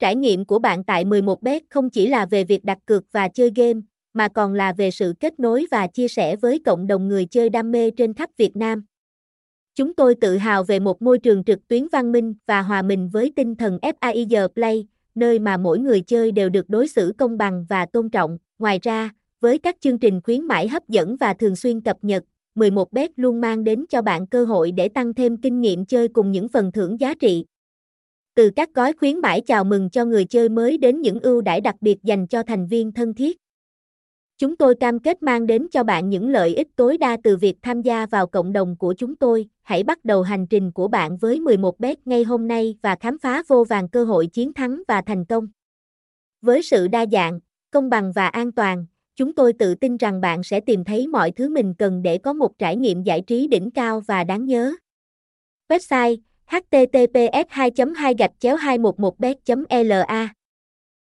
Trải nghiệm của bạn tại 11bet không chỉ là về việc đặt cược và chơi game, mà còn là về sự kết nối và chia sẻ với cộng đồng người chơi đam mê trên khắp Việt Nam. Chúng tôi tự hào về một môi trường trực tuyến văn minh và hòa mình với tinh thần FAIG Play, nơi mà mỗi người chơi đều được đối xử công bằng và tôn trọng. Ngoài ra, với các chương trình khuyến mãi hấp dẫn và thường xuyên cập nhật, 11bet luôn mang đến cho bạn cơ hội để tăng thêm kinh nghiệm chơi cùng những phần thưởng giá trị. Từ các gói khuyến mãi chào mừng cho người chơi mới đến những ưu đãi đặc biệt dành cho thành viên thân thiết. Chúng tôi cam kết mang đến cho bạn những lợi ích tối đa từ việc tham gia vào cộng đồng của chúng tôi. Hãy bắt đầu hành trình của bạn với 11 bet ngay hôm nay và khám phá vô vàng cơ hội chiến thắng và thành công. Với sự đa dạng, công bằng và an toàn, chúng tôi tự tin rằng bạn sẽ tìm thấy mọi thứ mình cần để có một trải nghiệm giải trí đỉnh cao và đáng nhớ. Website https 2 2 211 bet la